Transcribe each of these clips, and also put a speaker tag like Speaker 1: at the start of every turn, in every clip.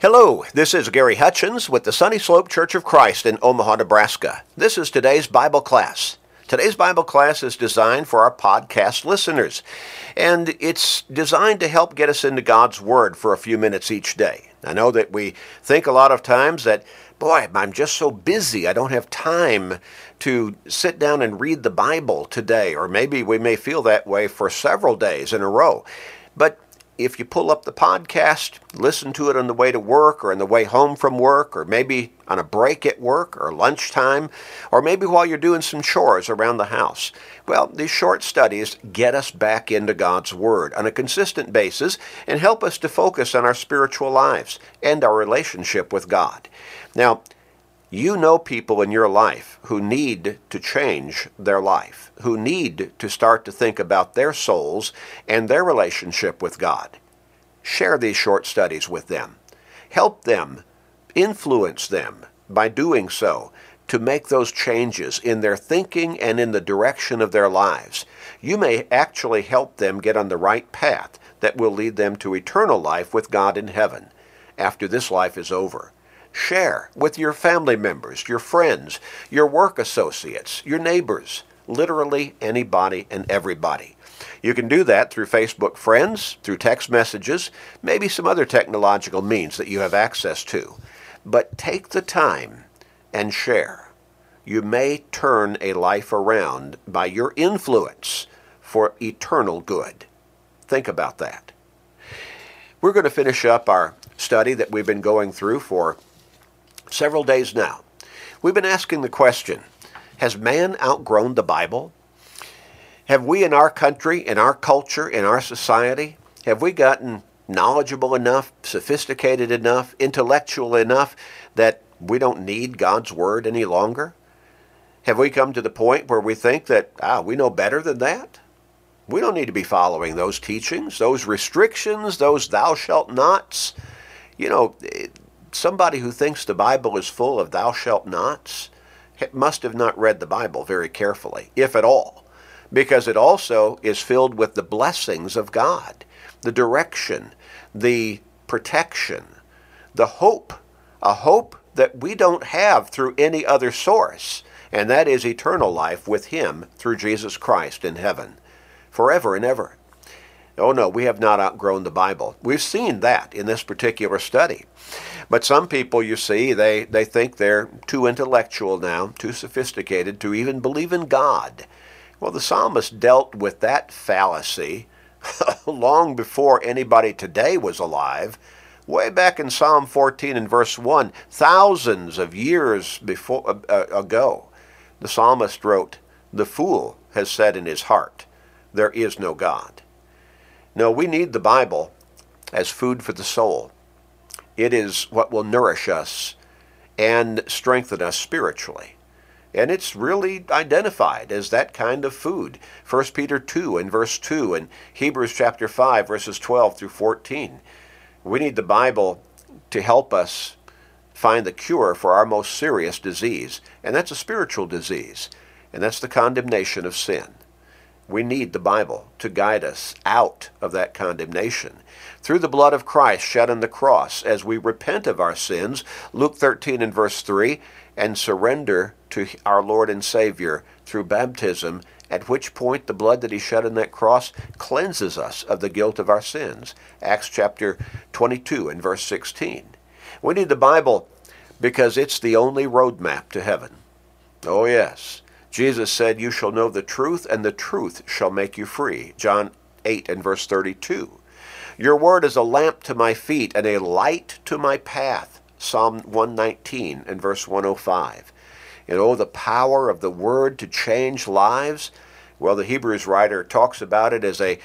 Speaker 1: Hello, this is Gary Hutchins with the Sunny Slope Church of Christ in Omaha, Nebraska. This is today's Bible class. Today's Bible class is designed for our podcast listeners, and it's designed to help get us into God's Word for a few minutes each day. I know that we think a lot of times that, boy, I'm just so busy, I don't have time to sit down and read the Bible today, or maybe we may feel that way for several days in a row. But if you pull up the podcast, listen to it on the way to work or on the way home from work, or maybe on a break at work or lunchtime, or maybe while you're doing some chores around the house. Well, these short studies get us back into God's Word on a consistent basis and help us to focus on our spiritual lives and our relationship with God. Now, you know people in your life who need to change their life, who need to start to think about their souls and their relationship with God. Share these short studies with them. Help them, influence them by doing so to make those changes in their thinking and in the direction of their lives. You may actually help them get on the right path that will lead them to eternal life with God in heaven after this life is over. Share with your family members, your friends, your work associates, your neighbors, literally anybody and everybody. You can do that through Facebook friends, through text messages, maybe some other technological means that you have access to. But take the time and share. You may turn a life around by your influence for eternal good. Think about that. We're going to finish up our study that we've been going through for several days now. We've been asking the question Has man outgrown the Bible? Have we in our country, in our culture, in our society, have we gotten knowledgeable enough, sophisticated enough, intellectual enough that we don't need God's Word any longer? Have we come to the point where we think that, ah, we know better than that? We don't need to be following those teachings, those restrictions, those thou shalt nots. You know, somebody who thinks the Bible is full of thou shalt nots must have not read the Bible very carefully, if at all, because it also is filled with the blessings of God, the direction, the protection, the hope, a hope that we don't have through any other source, and that is eternal life with Him through Jesus Christ in heaven, forever and ever. Oh no, we have not outgrown the Bible. We've seen that in this particular study. But some people, you see, they, they think they're too intellectual now, too sophisticated to even believe in God. Well, the psalmist dealt with that fallacy long before anybody today was alive. Way back in Psalm 14 and verse 1, thousands of years before, uh, uh, ago, the psalmist wrote, The fool has said in his heart, There is no God. No, we need the Bible as food for the soul. It is what will nourish us and strengthen us spiritually. And it's really identified as that kind of food. 1 Peter 2 and verse 2 and Hebrews chapter 5 verses 12 through 14. We need the Bible to help us find the cure for our most serious disease, and that's a spiritual disease, and that's the condemnation of sin. We need the Bible to guide us out of that condemnation. Through the blood of Christ shed on the cross, as we repent of our sins, Luke 13 and verse 3, and surrender to our Lord and Savior through baptism, at which point the blood that He shed on that cross cleanses us of the guilt of our sins. Acts chapter 22 and verse 16. We need the Bible because it's the only roadmap to heaven. Oh, yes. Jesus said, You shall know the truth, and the truth shall make you free. John 8 and verse 32. Your word is a lamp to my feet and a light to my path. Psalm 119 and verse 105. You know, the power of the word to change lives. Well, the Hebrews writer talks about it as a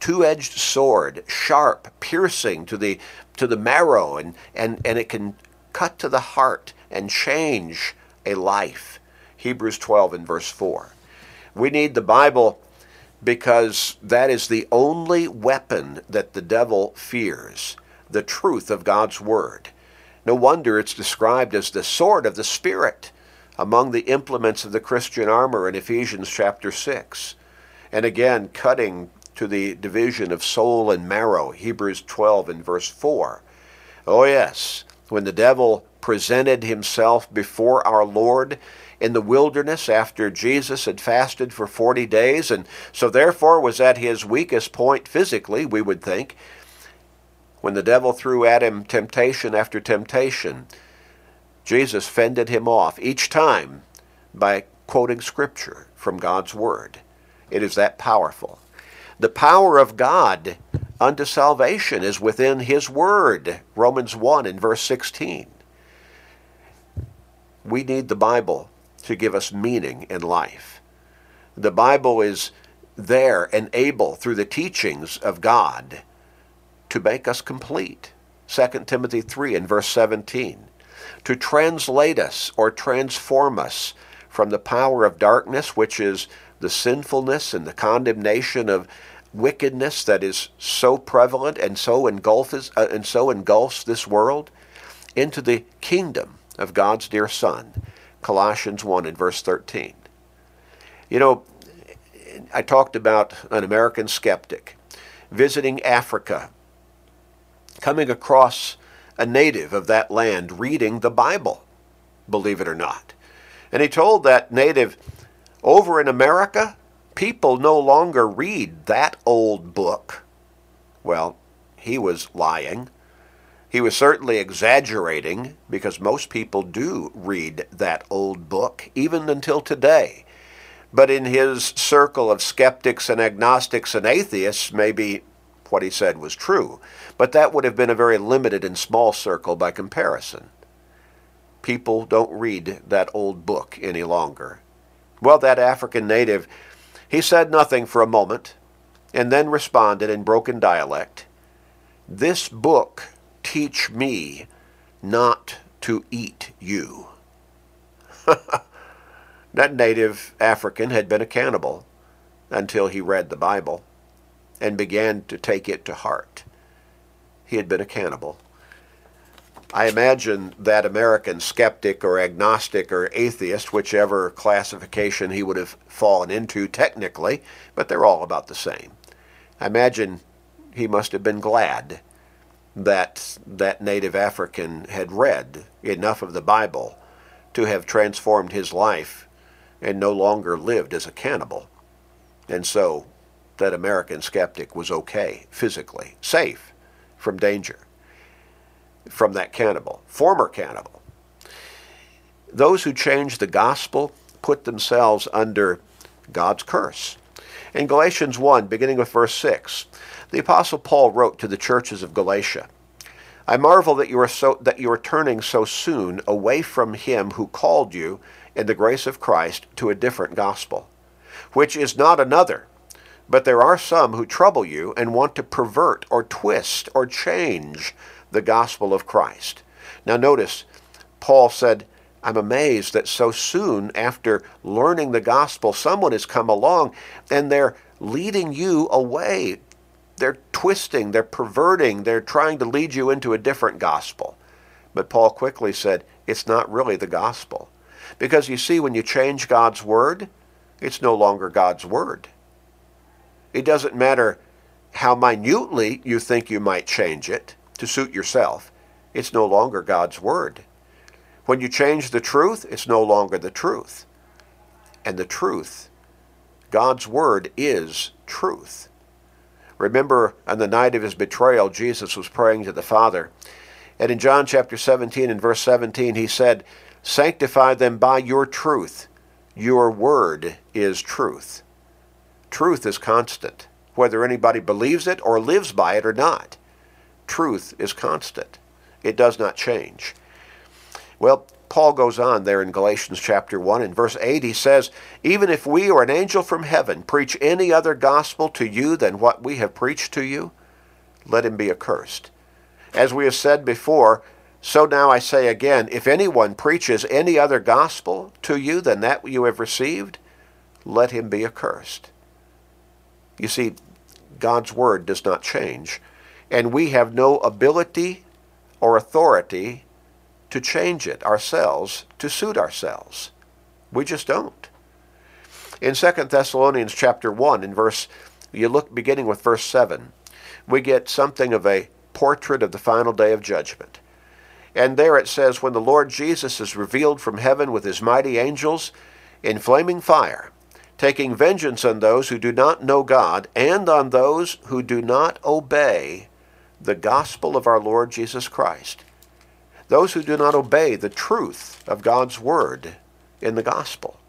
Speaker 1: two-edged sword, sharp, piercing to the to the marrow, and, and, and it can cut to the heart and change a life. Hebrews 12 and verse 4. We need the Bible because that is the only weapon that the devil fears the truth of God's Word. No wonder it's described as the sword of the Spirit among the implements of the Christian armor in Ephesians chapter 6. And again, cutting to the division of soul and marrow, Hebrews 12 and verse 4. Oh, yes, when the devil presented himself before our Lord in the wilderness after Jesus had fasted for 40 days, and so therefore was at his weakest point physically, we would think, when the devil threw at him temptation after temptation, Jesus fended him off each time by quoting Scripture from God's Word. It is that powerful. The power of God unto salvation is within His Word. Romans 1 and verse 16. We need the Bible to give us meaning in life. The Bible is there and able through the teachings of God to make us complete. 2 Timothy 3 and verse 17. To translate us or transform us from the power of darkness, which is the sinfulness and the condemnation of wickedness that is so prevalent and so engulfs uh, and so engulfs this world, into the kingdom of God's dear Son. Colossians 1 and verse 13. You know, I talked about an American skeptic visiting Africa coming across a native of that land reading the Bible, believe it or not. And he told that native, over in America, people no longer read that old book. Well, he was lying. He was certainly exaggerating because most people do read that old book, even until today. But in his circle of skeptics and agnostics and atheists, maybe what he said was true, but that would have been a very limited and small circle by comparison. People don't read that old book any longer. Well, that African native, he said nothing for a moment, and then responded in broken dialect, This book teach me not to eat you. that native African had been a cannibal until he read the Bible and began to take it to heart. He had been a cannibal. I imagine that American skeptic or agnostic or atheist, whichever classification he would have fallen into technically, but they're all about the same. I imagine he must have been glad that that native African had read enough of the Bible to have transformed his life and no longer lived as a cannibal. And so that American skeptic was okay physically, safe from danger from that cannibal, former cannibal. Those who change the gospel put themselves under God's curse. In Galatians 1, beginning with verse 6, the apostle Paul wrote to the churches of Galatia, I marvel that you are so that you are turning so soon away from him who called you in the grace of Christ to a different gospel, which is not another, but there are some who trouble you and want to pervert or twist or change the gospel of Christ. Now, notice, Paul said, I'm amazed that so soon after learning the gospel, someone has come along and they're leading you away. They're twisting, they're perverting, they're trying to lead you into a different gospel. But Paul quickly said, it's not really the gospel. Because you see, when you change God's word, it's no longer God's word. It doesn't matter how minutely you think you might change it to suit yourself. It's no longer God's word. When you change the truth, it's no longer the truth. And the truth, God's word is truth. Remember, on the night of his betrayal, Jesus was praying to the Father. And in John chapter 17 and verse 17, he said, Sanctify them by your truth. Your word is truth. Truth is constant, whether anybody believes it or lives by it or not. Truth is constant, it does not change. Well, Paul goes on there in Galatians chapter 1 in verse 8 he says, "Even if we or an angel from heaven preach any other gospel to you than what we have preached to you, let him be accursed." As we have said before, so now I say again, if anyone preaches any other gospel to you than that you have received, let him be accursed. You see, God's word does not change, and we have no ability or authority to change it ourselves to suit ourselves. We just don't. In 2 Thessalonians chapter 1 in verse you look beginning with verse 7, we get something of a portrait of the final day of judgment. And there it says, When the Lord Jesus is revealed from heaven with his mighty angels in flaming fire, taking vengeance on those who do not know God and on those who do not obey the gospel of our Lord Jesus Christ. Those who do not obey the truth of God's word in the gospel.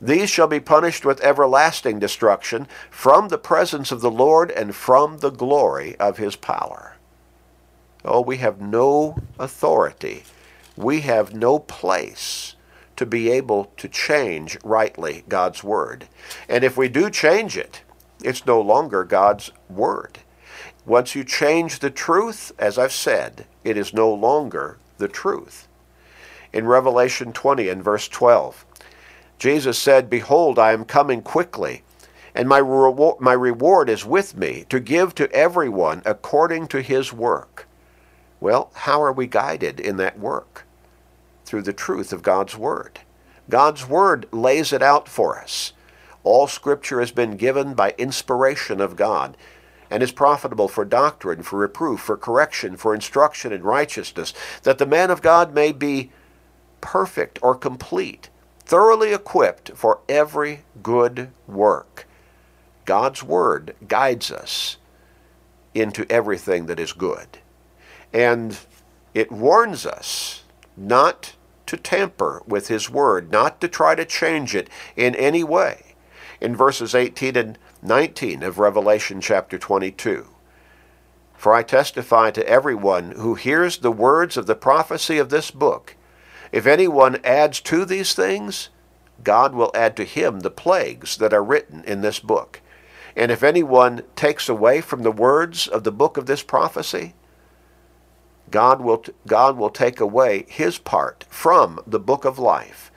Speaker 1: These shall be punished with everlasting destruction from the presence of the Lord and from the glory of his power. Oh, we have no authority. We have no place to be able to change rightly God's Word. And if we do change it, it's no longer God's Word. Once you change the truth, as I've said, it is no longer the truth. In Revelation 20 and verse 12, Jesus said, Behold, I am coming quickly, and my, reward, my reward is with me to give to everyone according to his work. Well, how are we guided in that work? through the truth of God's Word. God's Word lays it out for us. All Scripture has been given by inspiration of God and is profitable for doctrine, for reproof, for correction, for instruction in righteousness, that the man of God may be perfect or complete, thoroughly equipped for every good work. God's Word guides us into everything that is good. And it warns us not to tamper with his word, not to try to change it in any way. In verses 18 and 19 of Revelation chapter 22. For I testify to everyone who hears the words of the prophecy of this book. If anyone adds to these things, God will add to him the plagues that are written in this book. And if anyone takes away from the words of the book of this prophecy, God will, God will take away his part from the book of life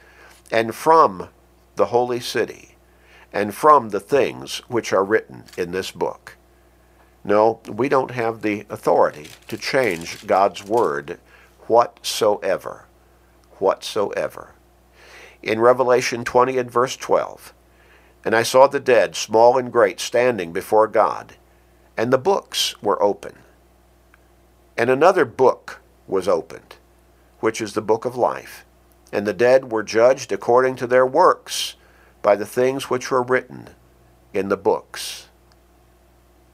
Speaker 1: and from the holy city and from the things which are written in this book. No, we don't have the authority to change God's word whatsoever. Whatsoever. In Revelation 20 and verse 12, And I saw the dead, small and great, standing before God, and the books were open. And another book was opened, which is the book of life. And the dead were judged according to their works by the things which were written in the books.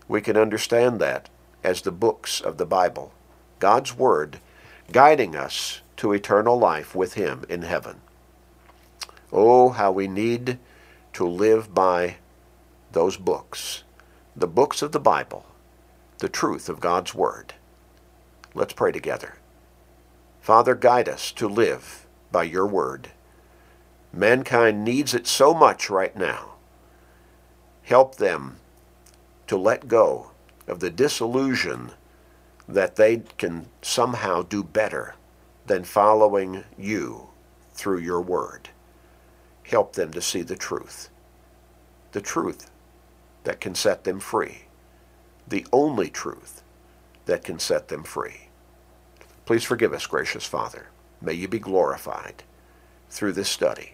Speaker 1: We can understand that as the books of the Bible, God's Word guiding us to eternal life with Him in heaven. Oh, how we need to live by those books, the books of the Bible, the truth of God's Word. Let's pray together. Father, guide us to live by your word. Mankind needs it so much right now. Help them to let go of the disillusion that they can somehow do better than following you through your word. Help them to see the truth. The truth that can set them free. The only truth that can set them free. Please forgive us, gracious Father. May you be glorified through this study.